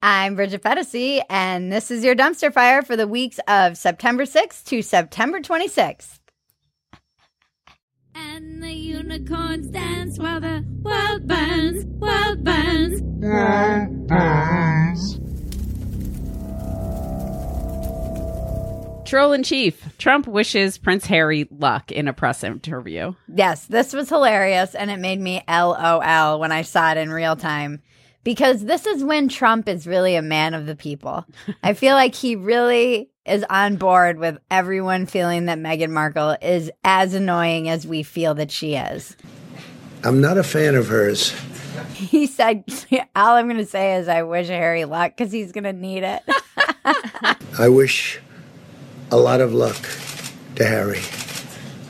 I'm Bridget Phetasy, and this is your dumpster fire for the weeks of September 6th to September 26th. And the unicorns dance while the world burns, world burns. Troll in chief. Trump wishes Prince Harry luck in a press interview. Yes, this was hilarious, and it made me LOL when I saw it in real time because this is when Trump is really a man of the people. I feel like he really is on board with everyone feeling that Meghan Markle is as annoying as we feel that she is. I'm not a fan of hers. He said, All I'm going to say is, I wish Harry luck because he's going to need it. I wish a lot of luck to Harry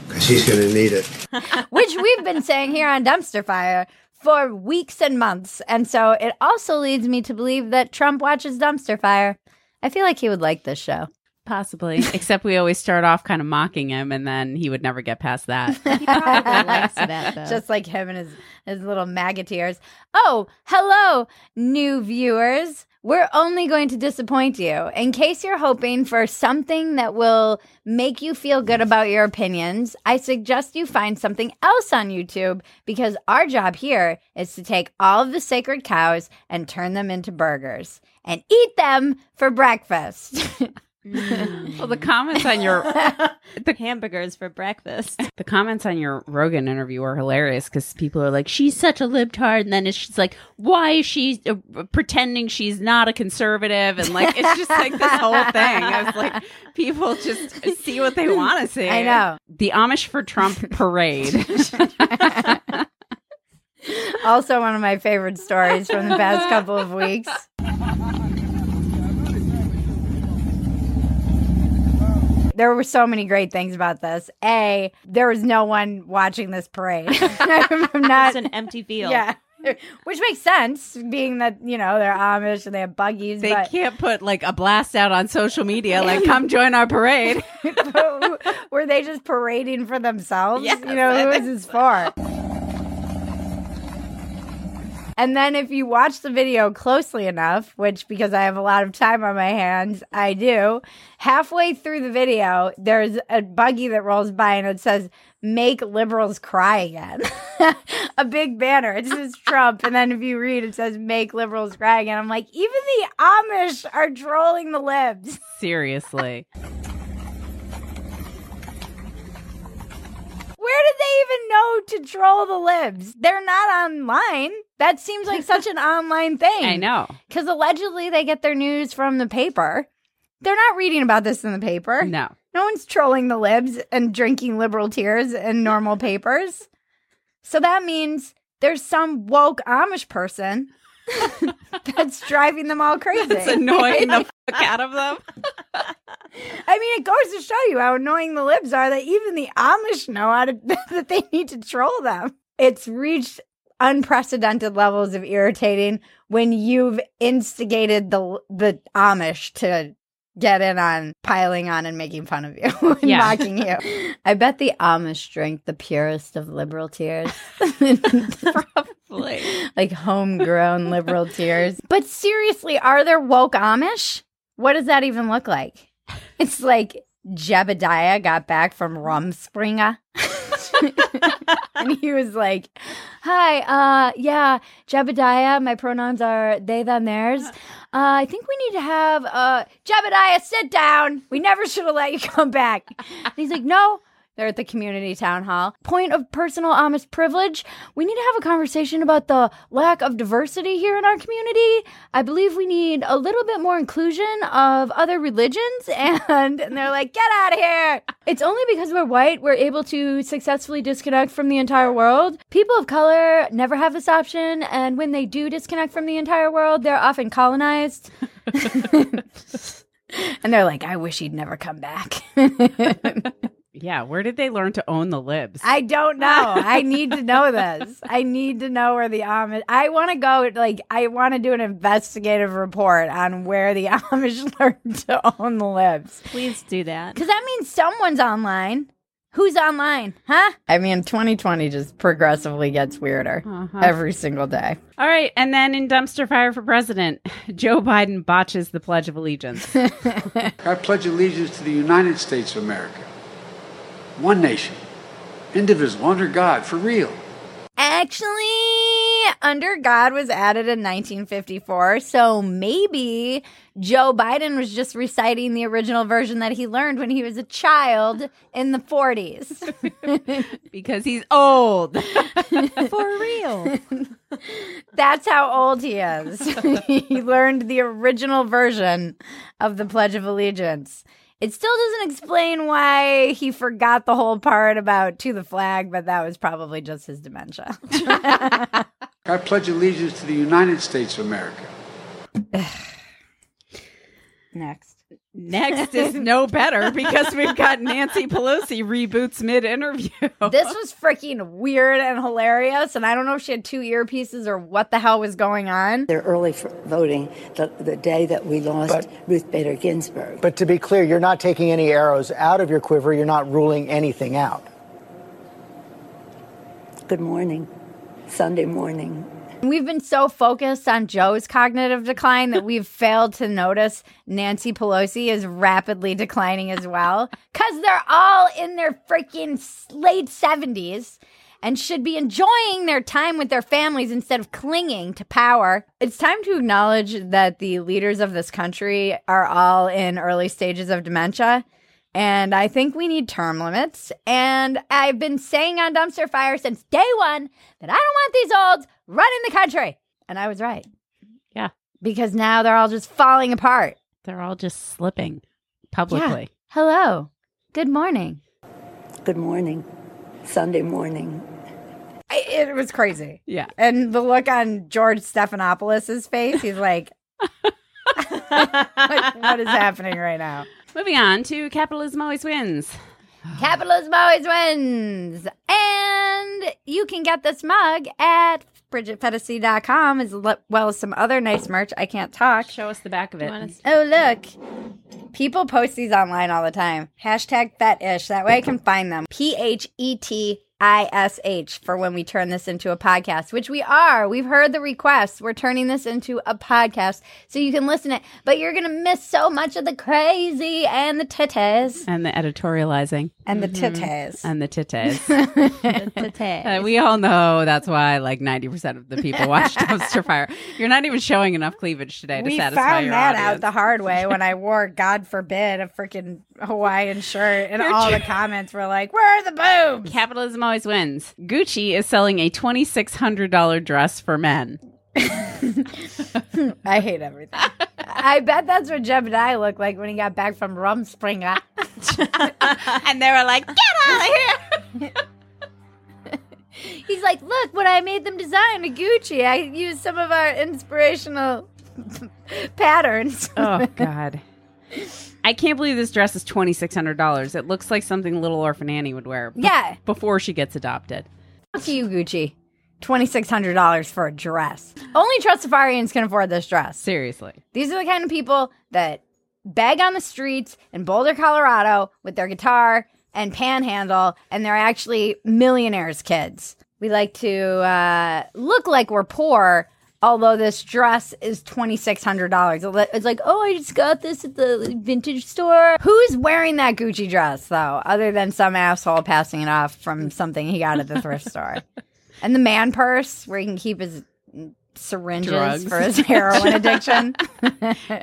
because he's going to need it. which we've been saying here on Dumpster Fire for weeks and months. And so it also leads me to believe that Trump watches Dumpster Fire. I feel like he would like this show. Possibly. Except we always start off kind of mocking him and then he would never get past that. He probably likes that though. Just like him and his, his little maggoteers. Oh, hello, new viewers. We're only going to disappoint you. In case you're hoping for something that will make you feel good about your opinions, I suggest you find something else on YouTube because our job here is to take all of the sacred cows and turn them into burgers and eat them for breakfast. well, the comments on your the hamburgers for breakfast. the comments on your Rogan interview are hilarious because people are like, "She's such a libtard," and then it's she's like, "Why is she uh, pretending she's not a conservative?" And like, it's just like this whole thing. I was like, people just see what they want to see. I know. the Amish for Trump parade. also, one of my favorite stories from the past couple of weeks. There were so many great things about this. A, there was no one watching this parade. I'm not It's an empty field. Yeah. Which makes sense, being that, you know, they're Amish and they have buggies. they but can't put like a blast out on social media, like "Come join our parade." were they just parading for themselves? Yes, you know, who is this for? And then if you watch the video closely enough, which because I have a lot of time on my hands, I do, halfway through the video, there's a buggy that rolls by and it says, make liberals cry again. a big banner. It says Trump. And then if you read, it says, make liberals cry again. I'm like, even the Amish are trolling the libs. Seriously, Where did they even know to troll the libs? They're not online. That seems like such an online thing. I know. Because allegedly they get their news from the paper. They're not reading about this in the paper. No, No one's trolling the libs and drinking liberal tears in normal papers. So that means there's some woke Amish person that's driving them all crazy. it's annoying the fuck out of them. I mean, it goes to show you how annoying the libs are that even the Amish know how to, that they need to troll them. It's reached unprecedented levels of irritating when you've instigated the the Amish to get in on piling on and making fun of you and Yeah. mocking you. I bet the Amish drink the purest of liberal tears. Probably. like homegrown liberal tears. But seriously, are there woke Amish? What does that even look like? It's like Jebediah got back from Rumspringa. and he was like, Hi, uh, yeah, Jebediah, my pronouns are they, them, theirs. Uh, I think we need to have, uh, Jebediah, sit down. We never should have let you come back. And he's like, No, they're at the community town hall. Point of personal Amish privilege. We need to have a conversation about the lack of diversity here in our community. I believe we need a little bit more inclusion of other religions. And, and they're like, get out of here. It's only because we're white we're able to successfully disconnect from the entire world. People of color never have this option. And when they do disconnect from the entire world, they're often colonized. and they're like, I wish he'd never come back. Yeah, where did they learn to own the libs? I don't know. I need to know this. I need to know where the Amish. I want to go. Like, I want to do an investigative report on where the Amish learned to own the libs. Please do that. Because that means someone's online Who's online? Huh? I mean, 2020 just progressively gets weirder Uh-huh. every single day. All right, and then in dumpster fire for president, Joe Biden botches the Pledge of Allegiance. I pledge allegiance to the United States of America, one nation, indivisible, under God, for real. Actually, Under God was added in 1954, so maybe Joe Biden was just reciting the original version that he learned when he was a child in the 40s. because he's old. For real. That's how old he is. he learned the original version of the Pledge of Allegiance. It still doesn't explain why he forgot the whole part about to the flag, but that was probably just his dementia. I pledge allegiance to the United States of America. Next. Next is no better because we've got Nancy Pelosi reboots mid interview. This was freaking weird and hilarious, and I don't know if she had two earpieces or what the hell was going on. They're early for voting the, the day that we lost But- Ruth Bader Ginsburg. But to be clear, you're not taking any arrows out of your quiver. You're not ruling anything out. Good morning. Sunday morning. We've been so focused on Joe's cognitive decline that we've failed to notice Nancy Pelosi is rapidly declining as well. Because they're all in their freaking late 70s and should be enjoying their time with their families instead of clinging to power. It's time to acknowledge that the leaders of this country are all in early stages of dementia. And I think we need term limits. And I've been saying on Dumpster Fire since day one that I don't want these olds running the country. And I was right. Yeah. Because now they're all just falling apart. They're all just slipping publicly. Hello. Good morning. Good morning. Sunday morning. I, it was crazy. Yeah. And the look on George Stephanopoulos' face, he's like, what, what is happening right now? Moving on to capitalism always wins. Capitalism always wins. And you can get this mug at bridgetphetasy.com as well as some other nice merch. I can't talk. Show us the back of it. Oh, look. People post these online all the time. Hashtag Phetish. That way I can find them. P H E T I S H for when we turn this into a podcast, which we are. We've heard the requests. We're turning this into a podcast so you can listen it, but you're going to miss so much of the crazy and the titties. And the editorializing And the titties. and the titties. Today. Uh, we all know that's why like 90% of the people watch Dumpster Fire. You're not even showing enough cleavage today to we satisfy found your that out the hard way when I wore, God forbid, a freaking Hawaiian shirt, and all the comments were like, "Where are the boobs?" Capitalism always wins. Gucci is selling a $2,600 dress for men. I hate everything. I bet that's what Jebediah looked like when he got back from Rumspringa. and they were like, get out of here. He's like, "Look what I made them design a Gucci. I used some of our inspirational patterns." oh, God. I can't believe this dress is $2,600. It looks like something little orphan Annie would wear b- yeah, before she gets adopted. to you, Gucci. Twenty six hundred dollars for a dress. Only Trustafarians can afford this dress. Seriously. These are the kind of people that beg on the streets in Boulder, Colorado with their guitar and panhandle, and they're actually millionaires' kids. We like to uh, look like we're poor, although this dress is $2,600. It's like, oh, I just got this at the vintage store. Who's wearing that Gucci dress, though, other than some asshole passing it off from something he got at the thrift store? And the man purse, where he can keep his syringes Drugs. for his heroin addiction.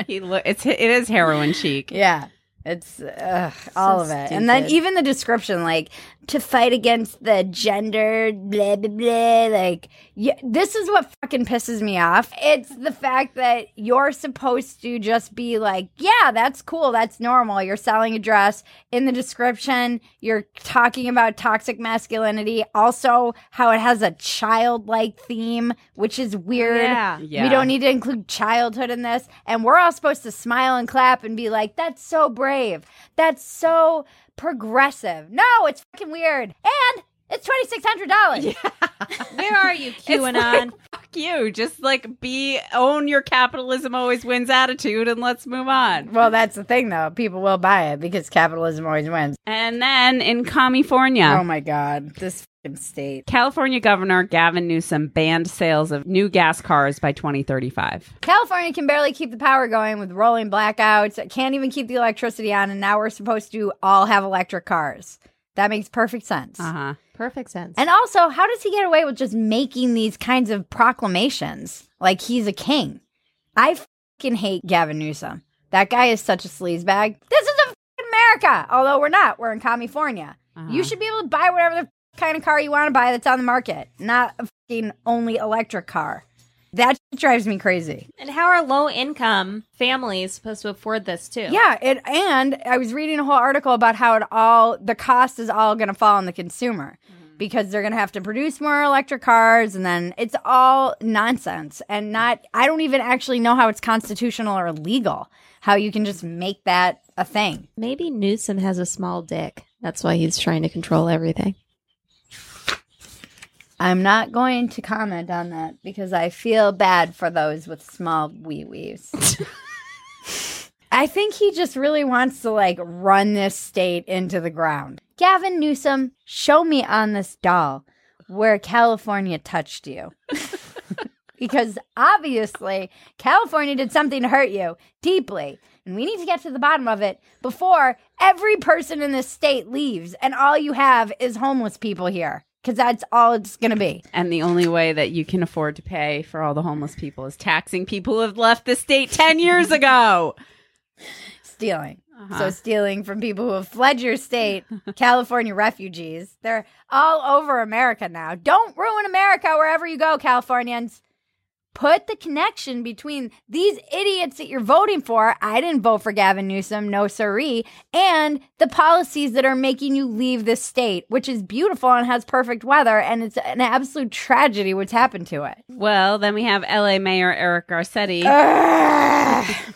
He lo- it's it is heroin chic. Yeah. It's ugh, all of it. And then even the description, like to fight against the gender, blah, blah, blah. Like, yeah, this is what fucking pisses me off. It's the fact that you're supposed to just be like, yeah, that's cool. That's normal. You're selling a dress. In the description, you're talking about toxic masculinity. Also, how it has a childlike theme, which is weird. Yeah. Yeah. We don't need to include childhood in this. And we're all supposed to smile and clap and be like, that's so brave. That's so progressive. No, it's fucking weird. And It's twenty six hundred dollars. Where are you, QAnon? Fuck you. Just like be own your capitalism always wins attitude and let's move on. Well, that's the thing, though. People will buy it because capitalism always wins. And then in California, Oh my god, this state. California Governor Gavin Newsom banned sales of new gas cars by 2035. California can barely keep the power going with rolling blackouts. Can't even keep the electricity on, and now we're supposed to all have electric cars. That makes perfect sense. Uh huh. Perfect sense. And also, how does he get away with just making these kinds of proclamations like he's a king? I fucking hate Gavin Newsom. That guy is such a sleazebag. This is a America. Although we're not. We're in California. Uh-huh. You should be able to buy whatever the kind of car you want to buy that's on the market, not a fucking only electric car. That drives me crazy. and how are low income families supposed to afford this too? Yeah, it and I was reading a whole article about how it all the cost is all going to fall on the consumer mm-hmm. because they're going to have to produce more electric cars and then it's all nonsense and not I don't even actually know how it's constitutional or legal how you can just make that a thing. Maybe Newsom has a small dick. That's why he's trying to control everything. I'm not going to comment on that because I feel bad for those with small wee wees. I think he just really wants to like run this state into the ground. Gavin Newsom, show me on this doll where California touched you. because obviously California did something to hurt you deeply. And we need to get to the bottom of it before every person in this state leaves and all you have is homeless people here. Because that's all it's going to be. And the only way that you can afford to pay for all the homeless people is taxing people who have left the state 10 years ago. stealing. So uh-huh. stealing from people who have fled your state, California refugees. They're all over America now. Don't ruin America wherever you go, Californians. Put the connection between these idiots that you're voting for. I didn't vote for Gavin Newsom, no siree, and the policies that are making you leave this state, which is beautiful and has perfect weather, and it's an absolute tragedy what's happened to it. Well, then we have LA Mayor Eric Garcetti.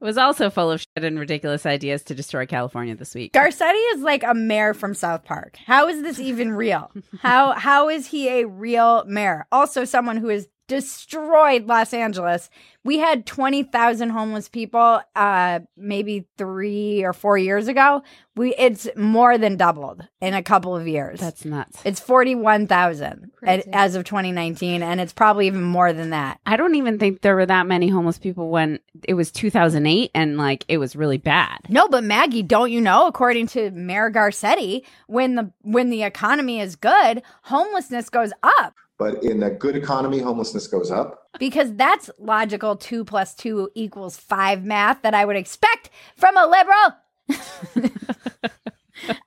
was also full of shit and ridiculous ideas to destroy California this week. Garcetti is like a mayor from South Park. How is this even real? How how is he a real mayor? Also someone who has destroyed Los Angeles. We had 20,000 homeless people uh maybe 3 or 4 years ago. We it's more than doubled in a couple of years. That's nuts. it's 41,000 Crazy. as of 2019 and it's probably even more than that. I don't even think there were that many homeless people when it was 2008 and like it was really bad. No, but Maggie, don't you know? According to Mayor Garcetti, when the when the economy is good, homelessness goes up. But in a good economy, homelessness goes up. because that's logical two plus two equals five math that I would expect from a liberal.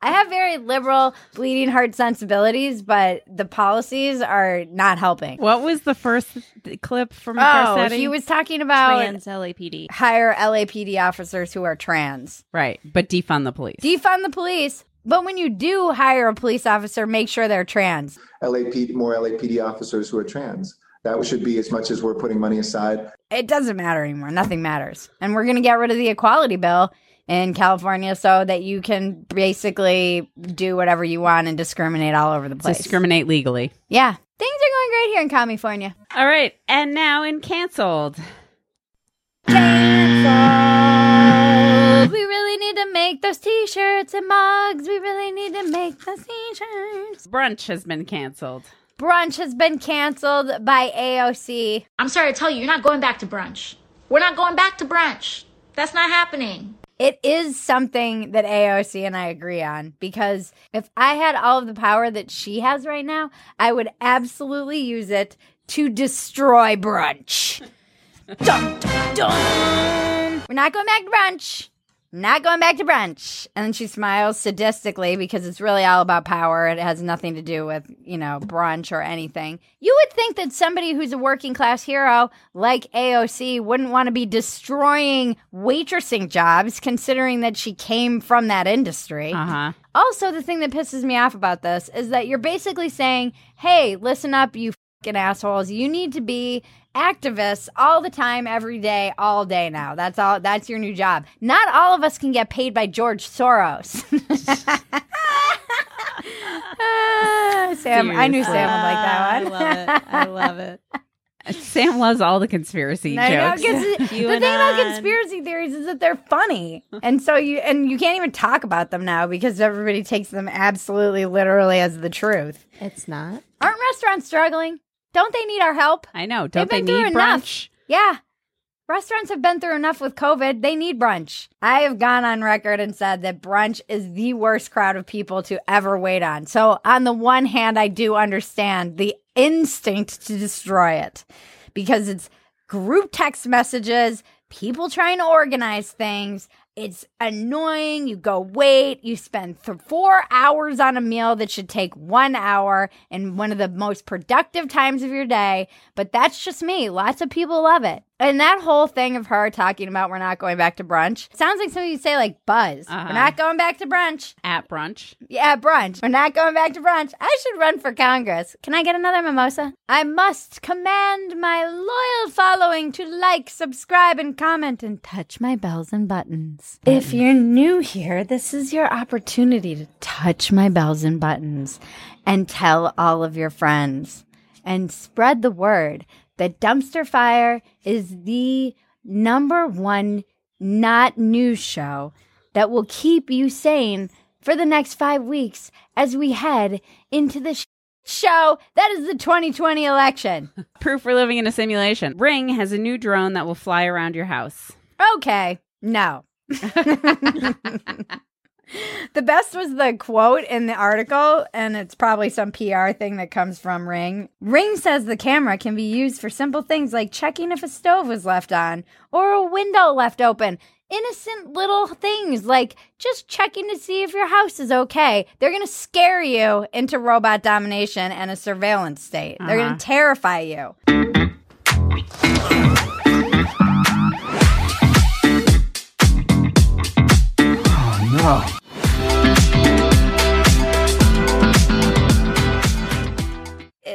I have very liberal bleeding heart sensibilities, but the policies are not helping. What was the first clip from Oh, Garcetti? he was talking about Trans LAPD. hire LAPD officers who are trans. right, but defund the police. Defund the police, but when you do hire a police officer, make sure they're trans. LAPD, more LAPD officers who are trans. That should be as much as we're putting money aside. it doesn't matter anymore. Nothing matters. And we're going to get rid of the equality bill in California so that you can basically do whatever you want and discriminate all over the place. Discriminate legally. yeah. Things are going great here in California. All right, and now in canceled. Cancel. We really need to make those t-shirts and mugs. We really need to make those t-shirts. Brunch has been canceled. Brunch has been canceled by AOC. I'm sorry to tell you, you're not going back to brunch. We're not going back to brunch. That's not happening. It is something that AOC and I agree on because if I had all of the power that she has right now, I would absolutely use it to destroy brunch. dun, dun, dun. We're not going back to brunch. Not going back to brunch. And then she smiles sadistically because it's really all about power. It has nothing to do with, you know, brunch or anything. You would think that somebody who's a working class hero like AOC wouldn't want to be destroying waitressing jobs considering that she came from that industry. Uh huh. Also, the thing that pisses me off about this is that you're basically saying, hey, listen up, you fucking assholes. You need to be activists all the time, every day, all day now. That's all that's your new job. Not all of us can get paid by George Soros. Uh, Sam, I knew Sam would like that one. I love it. I love it. Sam loves all the conspiracy I know, the thing about conspiracy theories is that they're funny, and so you and you can't even talk about them now because everybody takes them absolutely literally as the truth. It's not. Aren't restaurants struggling? Don't they need our help? I know. Don't they need enough. brunch? Yeah. Restaurants have been through enough with COVID. They need brunch. I have gone on record and said that brunch is the worst crowd of people to ever wait on. So, on the one hand, I do understand the instinct to destroy it because it's group text messages, people trying to organize things. It's annoying. You go wait. You spend th- four hours on a meal that should take one hour in one of the most productive times of your day. But that's just me. Lots of people love it. And that whole thing of her talking about we're not going back to brunch sounds like something you say like Buzz. Uh-huh. We're not going back to brunch. At brunch. Yeah, at brunch. We're not going back to brunch. I should run for Congress. Can I get another mimosa? I must command my loyal following to like, subscribe, and comment and touch my bells and buttons. If you're new here, this is your opportunity to touch my bells and buttons and tell all of your friends and spread the word that Dumpster Fire is the number one not news show that will keep you sane for the next five weeks as we head into the sh- show that is the 2020 election. Proof we're living in a simulation. Ring has a new drone that will fly around your house. Okay, no. the best was the quote in the article, and it's probably some PR thing that comes from Ring. Ring says the camera can be used for simple things like checking if a stove was left on or a window left open. Innocent little things like just checking to see if your house is okay. They're going to scare you into robot domination and a surveillance state. They're going Uh-huh. to terrify you.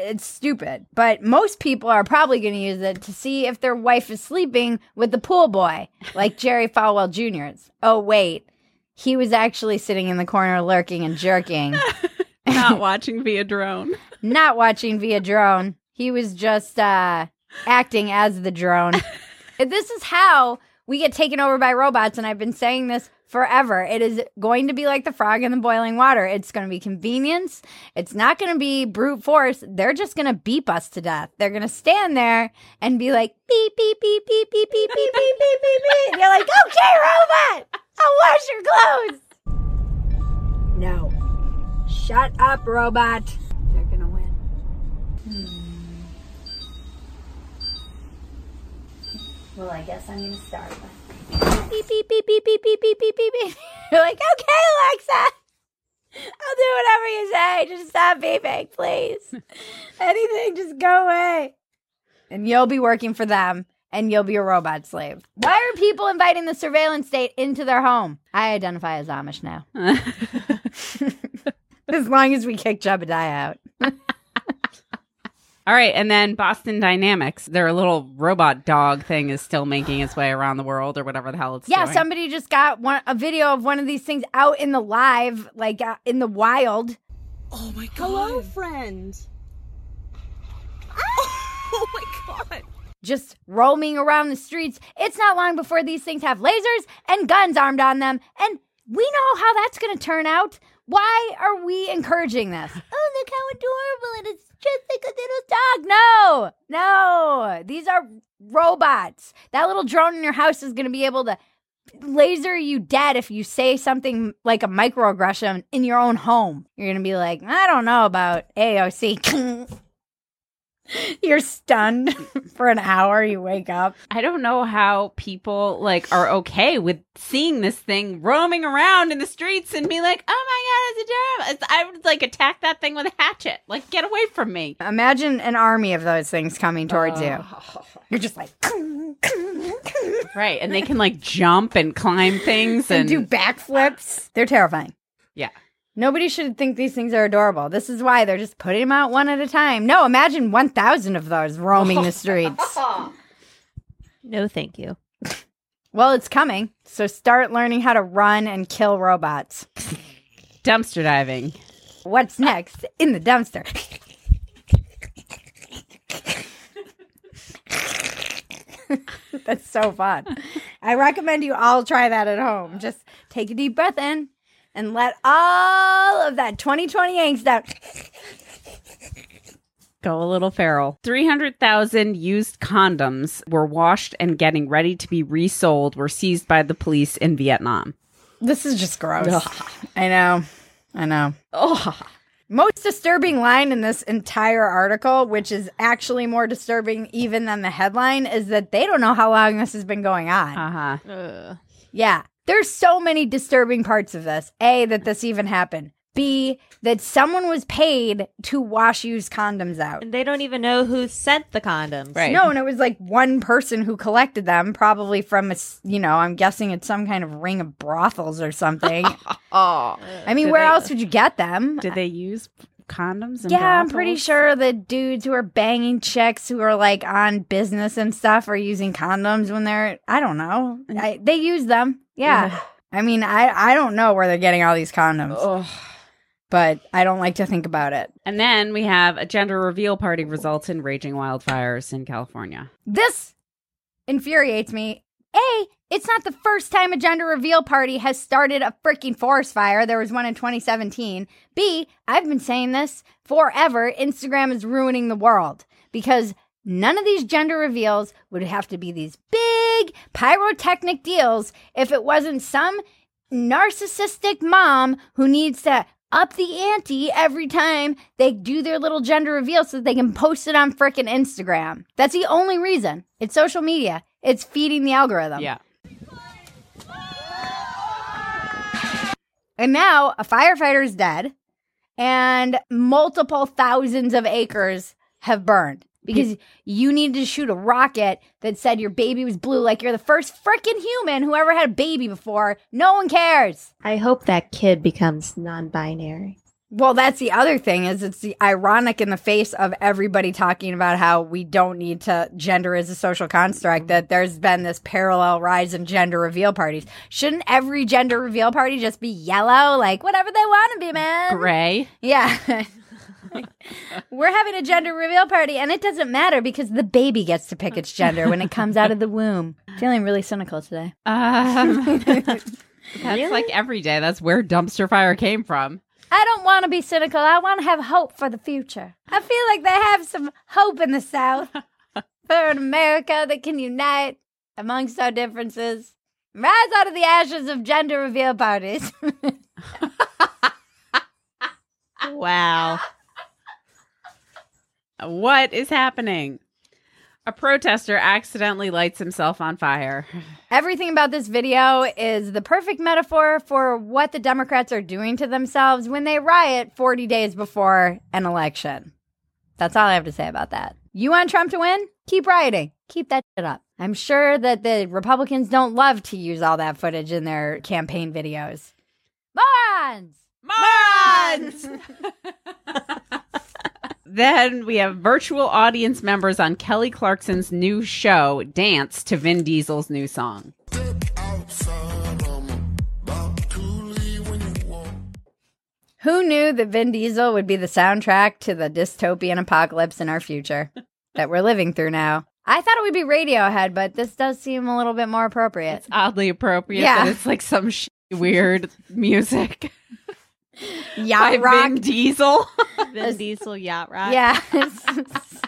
It's stupid, but most people are probably going to use it to see if their wife is sleeping with the pool boy, like Jerry Falwell Jr.'s. Oh, wait. He was actually sitting in the corner lurking and jerking, Not watching via drone. not watching via drone. He was just uh, acting as the drone. this is how we get taken over by robots, and I've been saying this forever. It is going to be like the frog in the boiling water. It's going to be convenience. It's not going to be brute force. They're just going to beep us to death. They're going to stand there and be like beep beep beep beep beep beep beep beep beep beep beep. You're like, okay, robot, I'll wash your clothes. No, shut up, robot. Well, I guess I'm going to start. Beep, beep, beep, beep, beep, beep, beep, beep, beep, beep. You're like, okay, Alexa. I'll do whatever you say. Just stop beeping, please. Anything, just go away. And you'll be working for them and you'll be a robot slave. Why are people inviting the surveillance state into their home? I identify as Amish now. as long as we kick Jebediah out. All right, and then Boston Dynamics, their little robot dog thing is still making its way around the world or whatever the hell it's Yeah, doing. somebody just got one a video of one of these things out in the live, like uh, in the wild. Oh my god. Hello, friend. Oh my god. just roaming around the streets. It's not long before these things have lasers and guns armed on them, and we know how that's going to turn out. Why are we encouraging this? Oh, look how adorable it is. Just like a little dog. No, no. These are robots. That little drone in your house is going to be able to laser you dead if you say something like a microaggression in your own home. You're going to be like, I don't know about AOC. You're stunned for an hour. You wake up. I don't know how people like are okay with seeing this thing roaming around in the streets and be like, "Oh my god, it's a germ!" It's, I would like attack that thing with a hatchet. Like, get away from me. Imagine an army of those things coming towards you. Oh. You're just like Right, and they can like jump and climb things and and, do backflips. They're terrifying. yeah. Nobody should think these things are adorable. This is why they're just putting them out one at a time. No, imagine 1,000 of those roaming the streets. No, thank you. Well, it's coming. So start learning how to run and kill robots. Dumpster diving. What's next in the dumpster? That's so fun. I recommend you all try that at home. Just take a deep breath in and let all of that 2020 angst out. Go a little feral. 300,000 used condoms were washed and getting ready to be resold were seized by the police in Vietnam. This is just gross. I know. I know. Oh, Most disturbing line in this entire article, which is actually more disturbing even than the headline, is that they don't know how long this has been going on. uh-huh. Yeah. There's so many disturbing parts of this. A, that this even happened. B, that someone was paid to wash used condoms out. And they don't even know who sent the condoms. Right. No, and it was like one person who collected them, probably from a, you know, I'm guessing it's some kind of ring of brothels or something. Oh. I mean, Did where they- else would you get them? Did they use condoms? In Yeah, I'm pretty sure the dudes who are banging chicks who are like on business and stuff are using condoms when they're I don't know. Mm. I, they use them. Yeah. I mean, I I don't know where they're getting all these condoms, Ugh. but I don't like to think about it. And then we have a gender reveal party results in raging wildfires in California. This infuriates me. A, it's not the first time a gender reveal party has started a freaking forest fire. There was one in 2017. B, I've been saying this forever. Instagram is ruining the world because none of these gender reveals would have to be these big pyrotechnic deals if it wasn't some narcissistic mom who needs to up the ante every time they do their little gender reveal so that they can post it on frickin' Instagram. That's the only reason. It's social media. It's feeding the algorithm. Yeah. And now a firefighter is dead and multiple thousands of acres have burned because you needed to shoot a rocket that said your baby was blue like you're the first freaking human who ever had a baby before. No one cares. I hope that kid becomes non binary. Well, that's the other thing is it's the ironic in the face of everybody talking about how we don't need to gender as a social construct that there's been this parallel rise in gender reveal parties. Shouldn't every gender reveal party just be yellow, like whatever they want to be, man? Gray. Yeah. We're having a gender reveal party and it doesn't matter because the baby gets to pick its gender when it comes out of the womb. Feeling really cynical today. Um, that's like every day. That's where dumpster fire came from. I don't want to be cynical. I want to have hope for the future. I feel like they have some hope in the South for an America that can unite amongst our differences. Rise out of the ashes of gender reveal parties. Wow. What is happening? A protester accidentally lights himself on fire. Everything about this video is the perfect metaphor for what the Democrats are doing to themselves when they riot 40 days before an election. That's all I have to say about that. You want Trump to win? Keep rioting. Keep that shit up. I'm sure that the Republicans don't love to use all that footage in their campaign videos. Morons! Morons! then we have virtual audience members on Kelly Clarkson's new show dance to Vin Diesel's new song. Who knew that Vin Diesel would be the soundtrack to the dystopian apocalypse in our future that we're living through now? I thought it would be Radiohead, but this does seem a little bit more appropriate. It's Oddly appropriate Yeah. it's like some sh- weird music. Yacht by rock. Vin Diesel. Vin Diesel yacht rock. Yeah,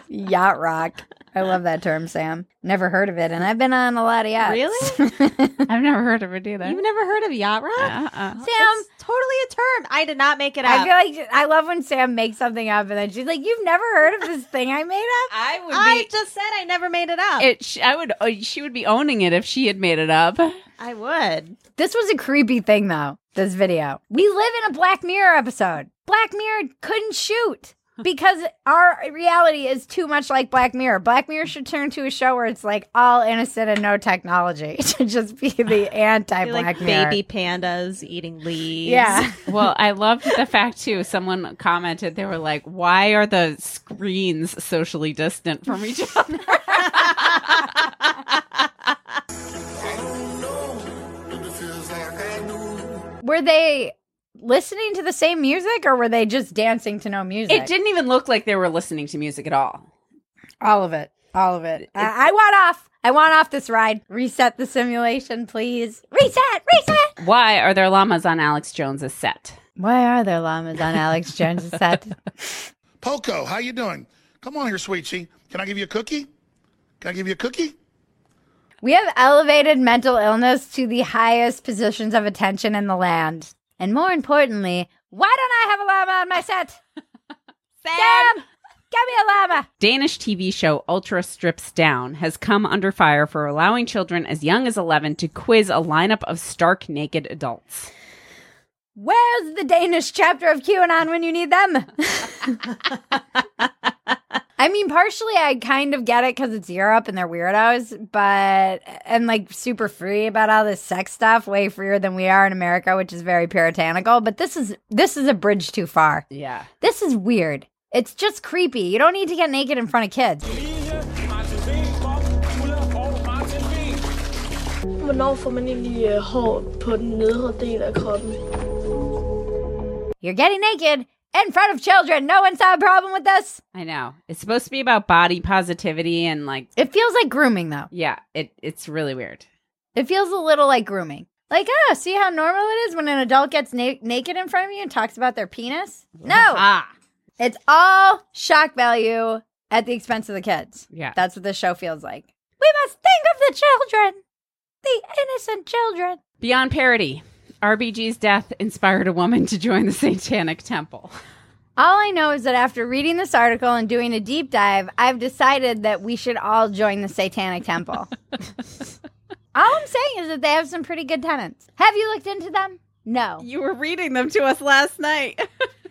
yacht rock. I love that term, Sam. Never heard of it, and I've been on a lot of yachts. Really? I've never heard of it either. You've never heard of yacht rock? Uh-uh. Sam, It's totally a term. I did not make it up. I feel like I love when Sam makes something up, and then she's like, "You've never heard of this thing I made up?" I would I be. just said I never made it up. It, I would. Uh, she would be owning it if she had made it up. I would. This was a creepy thing, though. This video. We live in a Black Mirror episode. Black Mirror couldn't shoot because our reality is too much like Black Mirror. Black Mirror should turn to a show where it's like all innocent and no technology to just be the anti Black like Mirror. baby pandas eating leaves. Yeah. Well, I loved the fact too. Someone commented they were like, "Why are the screens socially distant from each other?" Were they listening to the same music or were they just dancing to no music? It didn't even look like they were listening to music at all. All of it. All of it. I, I want off. I want off this ride. Reset the simulation, please. Reset, reset. Why are there llamas on Alex Jones's set? Why are there llamas on Alex Jones' set? Poco, how you doing? Come on here, sweetie. Can I give you a cookie? Can I give you a cookie? We have elevated mental illness to the highest positions of attention in the land. And more importantly, why don't I have a llama on my set? Sam, get me a llama. Danish TV show Ultra Strips Down has come under fire for allowing children as young as 11 to quiz a lineup of stark naked adults. Where's the Danish chapter of QAnon when you need them? I mean, partially I kind of get it because it's Europe and they're weirdos, but and like super free about all this sex stuff, way freer than we are in America, which is very puritanical. But this is this is a bridge too far. Yeah. This is weird. It's just creepy. You don't need to get naked in front of kids. Hvornår får man egentlig øh, hår på den nedre del af kroppen? You're getting naked in front of children. No one saw a problem with this. I know. It's supposed to be about body positivity and like It feels like grooming though. yeah, it it's really weird. It feels a little like grooming. Like, oh, see how normal it is when an adult gets na- naked in front of you and talks about their penis? No. Ah. It's all shock value at the expense of the kids. Yeah. That's what this show feels like. We must think of the children, the innocent children. Beyond parody, RBG's death inspired a woman to join the Satanic Temple. All I know is that after reading this article and doing a deep dive, I've decided that we should all join the Satanic Temple. all I'm saying is that they have some pretty good tenants. Have you looked into them? No. You were reading them to us last night.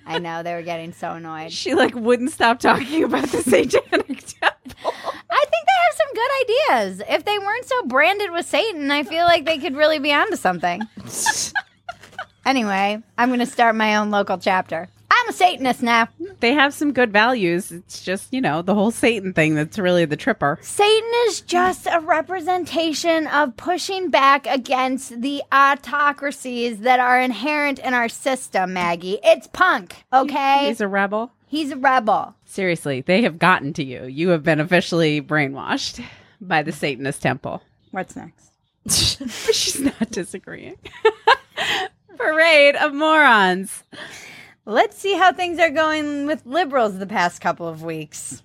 I know they were getting so annoyed. she like wouldn't stop talking about the Satanic Temple. I think they have some good ideas. If they weren't so branded with Satan, I feel like they could really be onto something. anyway, I'm going to start my own local chapter. I'm a Satanist now. They have some good values. It's just, you know, the whole Satan thing that's really the tripper. Satan is just a representation of pushing back against the autocracies that are inherent in our system, Maggie. It's punk, okay? He's a rebel. He's a rebel. Seriously, they have gotten to you. You have been officially brainwashed by the Satanist temple. What's next? She's not disagreeing. Parade of morons. Let's see how things are going with liberals the past couple of weeks.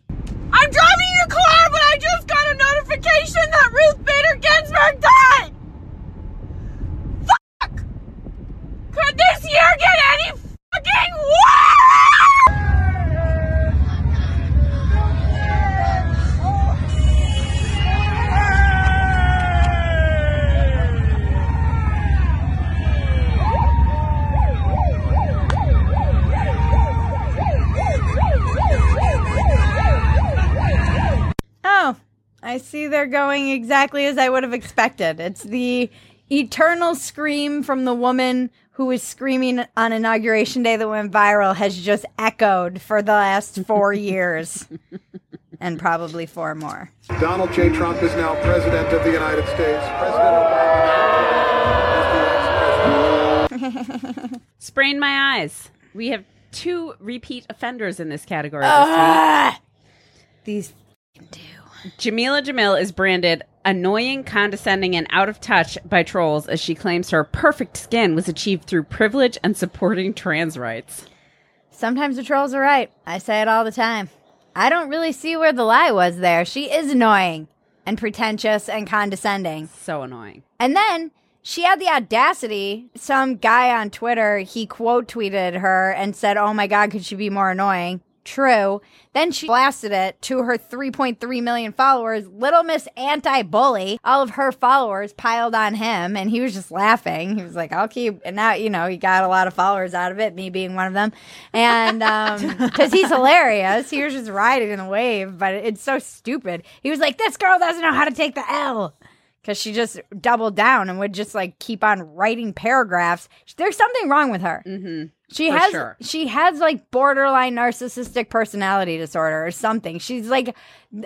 I'm driving your car, but I just got a notification that Ruth Bader Ginsburg died! Fuck! Could this year get any fucking worse? I see they're going exactly as I would have expected. It's the eternal scream from the woman who was screaming on inauguration day that went viral has just echoed for the last four years. and probably four more. Donald J. Trump is now president of the United States. President Obama. Sprained my eyes. We have two repeat offenders in this category Ah! These this week. Jameela Jamil is branded annoying, condescending, and out of touch by trolls as she claims her perfect skin was achieved through privilege and supporting trans rights. Sometimes the trolls are right. I say it all the time. I don't really see where the lie was there. She is annoying and pretentious and condescending. So annoying. And then she had the audacity. Some guy on Twitter, he quote tweeted her and said, Oh my God, could she be more annoying? True. Then she blasted it to her 3.3 million followers. Little Miss Anti Bully. All of her followers piled on him and he was just laughing. He was like, I'll keep, and now, you know, he got a lot of followers out of it, me being one of them. And, um, cause he's hilarious. He was just riding in the wave, but it's so stupid. He was like, this girl doesn't know how to take the L because she just doubled down and would just like keep on writing paragraphs. There's something wrong with her. Mm-hmm. She has sure. she has like borderline narcissistic personality disorder or something. She's like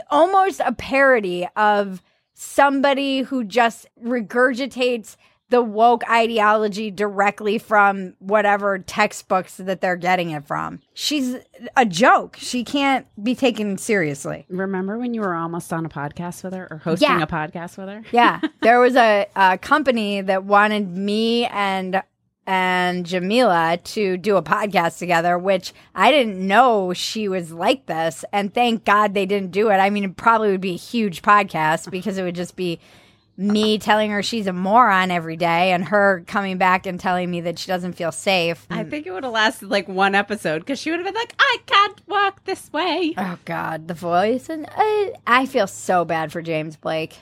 almost a parody of somebody who just regurgitates the woke ideology directly from whatever textbooks that they're getting it from. She's a joke. She can't be taken seriously. Remember when you were almost on a podcast with her or hosting Yeah. a podcast with her? Yeah, there was a, a company that wanted me and and Jameela to do a podcast together, which I didn't know she was like this, and thank God they didn't do it. I mean, it probably would be a huge podcast because it would just be me telling her she's a moron every day, and her coming back and telling me that she doesn't feel safe. I think it would have lasted like one episode because she would have been like, I can't walk this way. Oh God, the voice, and I, I feel so bad for James Blake.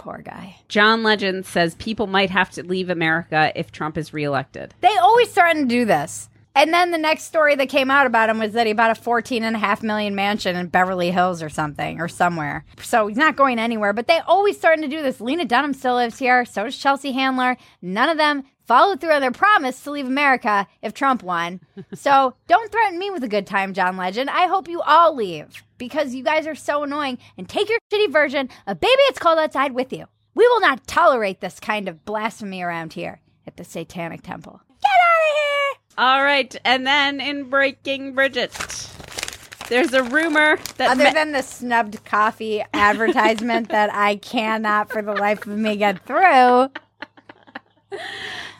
Poor guy. John Legend says people might have to leave America if Trump is reelected. They always starting to do this. And then the next story that came out about him was that he bought a fourteen and a half million mansion in Beverly Hills or something or somewhere. So he's not going anywhere. But they always starting to do this. Lena Dunham still lives here. So does Chelsea Handler. None of them followed through on their promise to leave America if Trump won. so don't threaten me with a good time, John Legend. I hope you all leave because you guys are so annoying. And take your shitty version of Baby It's Cold Outside with you. We will not tolerate this kind of blasphemy around here at the Satanic Temple. Get out of here! All right. And then in Breaking Bridget, there's a rumor that. Other than the snubbed coffee advertisement that I cannot for the life of me get through.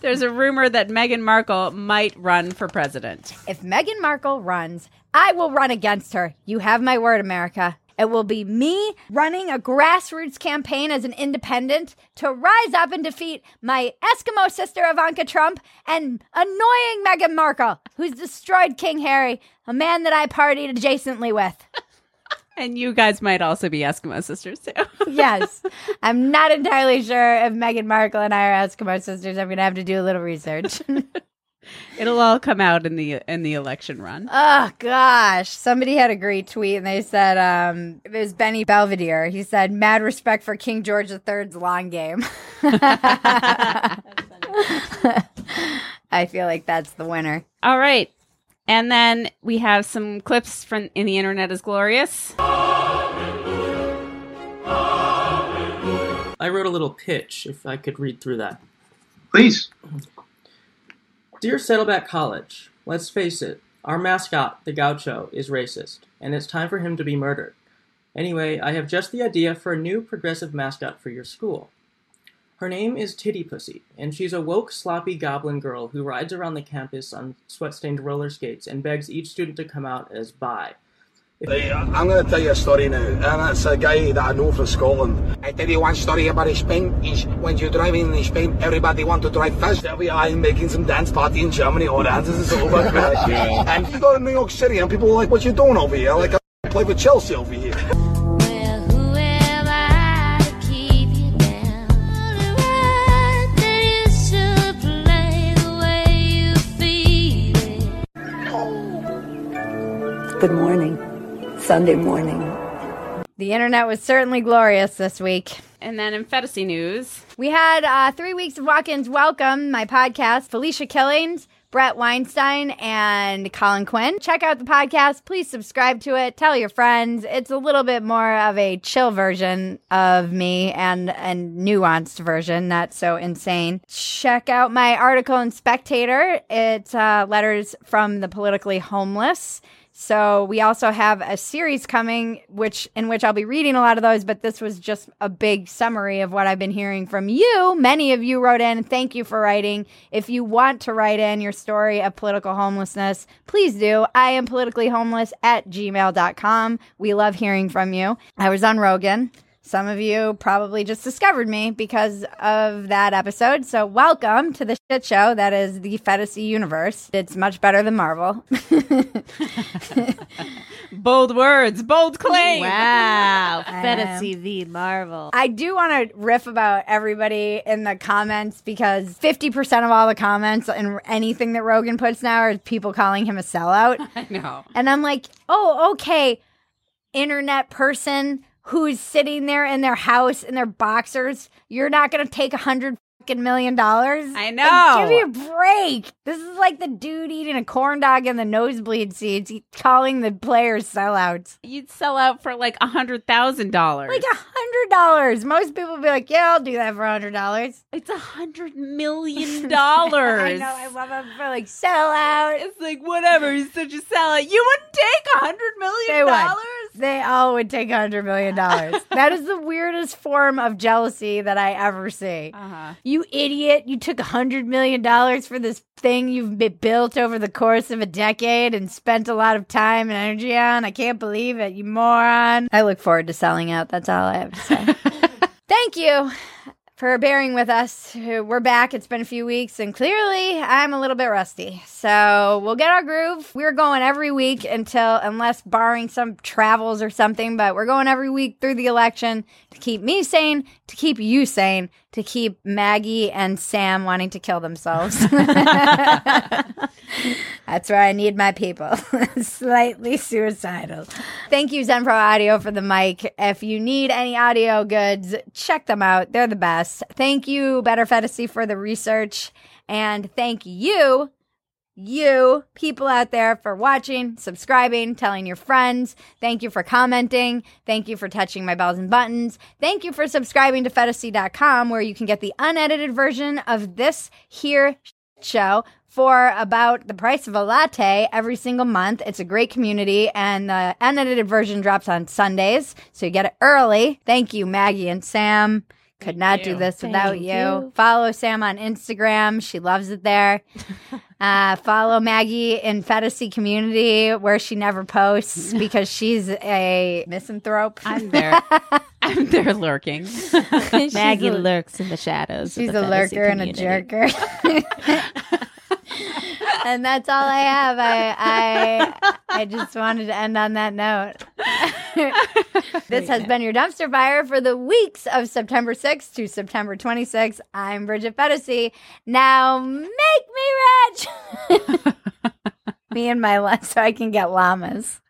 There's a rumor that Meghan Markle might run for president. If Meghan Markle runs, I will run against her. You have my word, America. It will be me running a grassroots campaign as an independent to rise up and defeat my Eskimo sister Ivanka Trump and annoying Meghan Markle, who's destroyed King Harry, a man that I partied adjacently with. And you guys might also be Eskimo sisters too. yes. I'm not entirely sure if Meghan Markle and I are Eskimo sisters. I'm going to have to do a little research. It'll all come out in the in the election run. Oh gosh, somebody had a great tweet and they said um, it was Benny Belvedere. He said, "Mad respect for King George III's long game." I feel like that's the winner. All right. And then we have some clips from In the Internet is Glorious. I wrote a little pitch, if I could read through that. Please. Dear Saddleback College, let's face it, our mascot, the Gaucho, is racist, and it's time for him to be murdered. Anyway, I have just the idea for a new progressive mascot for your school. Her name is Titty Pussy, and she's a woke, sloppy goblin girl who rides around the campus on sweat stained roller skates and begs each student to come out as bi. Hey, uh, I'm going to tell you a story now, uh, and it's a guy that I know from Scotland. I tell you one story about Spain. In, when you're driving in Spain, everybody want to drive fast. There we are making some dance party in Germany. All dances is over. And you go to New York City, and people are like, "What you doing over here?" Like, I play with Chelsea over here. Good morning. Sunday morning. The internet was certainly glorious this week. And then in Phetasy news, We had uh, three weeks of walk-ins. Welcome, my podcast, Felicia Killings, Bret Weinstein, and Colin Quinn. Check out the podcast. Please subscribe to it. Tell your friends. It's a little bit more of a chill version of me and a nuanced version, not so insane. Check out my article in Spectator. It's uh, letters from the politically homeless. So we also have a series coming, which in which I'll be reading a lot of those. But this was just a big summary of what I've been hearing from you. Many of you wrote in. Thank you for writing. If you want to write in your story of political homelessness, please do. I am politically homeless at gmail.com. We love hearing from you. I was on Rogan. Some of you probably just discovered me because of that episode. So, welcome to the shit show that is the Phetasy universe. It's much better than Marvel. bold words, bold claim. Wow. I Phetasy am. v Marvel. I do want to riff about everybody in the comments because 50% of all the comments and anything that Rogan puts now are people calling him a sellout. I know. And I'm like, oh, okay, internet person who's sitting there in their house in their boxers. You're not going to take a hundred fucking million dollars. I Like, know. give me a break. This is like the dude eating a corn dog in the nosebleed seats, calling the players sellouts. You'd sell out for like a hundred thousand dollars. Like a hundred dollars. Most people would be like, "Yeah, I'll do that for a hundred dollars." It's a hundred million dollars. I know. I love it for like sellout. It's like whatever. He's such a sellout. You wouldn't take a hundred million dollars. They all would take a hundred million dollars. that is the weirdest form of jealousy that I ever see. Uh-huh. You idiot! You took a hundred million dollars for this thing you've built over the course of a decade and spent a lot of time and energy on. I can't believe it, you moron! I look forward to selling out. That's all I have to say. Thank you for bearing with us. We're back. It's been a few weeks, and clearly I'm a little bit rusty. So we'll get our groove. We're going every week until, unless barring some travels or something, but we're going every week through the election to keep me sane, to keep you sane, to keep Maggie and Sam wanting to kill themselves. That's where I need my people. Slightly suicidal. Thank you, Zenpro Audio, for the mic. If you need any audio goods, check them out. They're the best. Thank you, Better Fantasy, for the research. And thank you, you people out there, for watching, subscribing, telling your friends. Thank you for commenting. Thank you for touching my bells and buttons. Thank you for subscribing to Phetasy.com, where you can get the unedited version of this here show for about the price of a latte every single month. It's a great community, and the unedited version drops on Sundays, so you get it early. Thank you, Maggie and Sam. Could not do this without you. you. Follow Sam on Instagram. She loves it there. uh, follow Maggie in Phetasy Community, where she never posts because she's a misanthrope. I'm there. I'm there lurking. Maggie a- lurks in the shadows. of She's the a Phetasy lurker and a jerker. And that's all I have. I I I just wanted to end on that note. this has been your dumpster fire for the weeks of September 6th to September 26th. I'm Bridget Phetasy. Now make me rich. me and my la- so I can get llamas.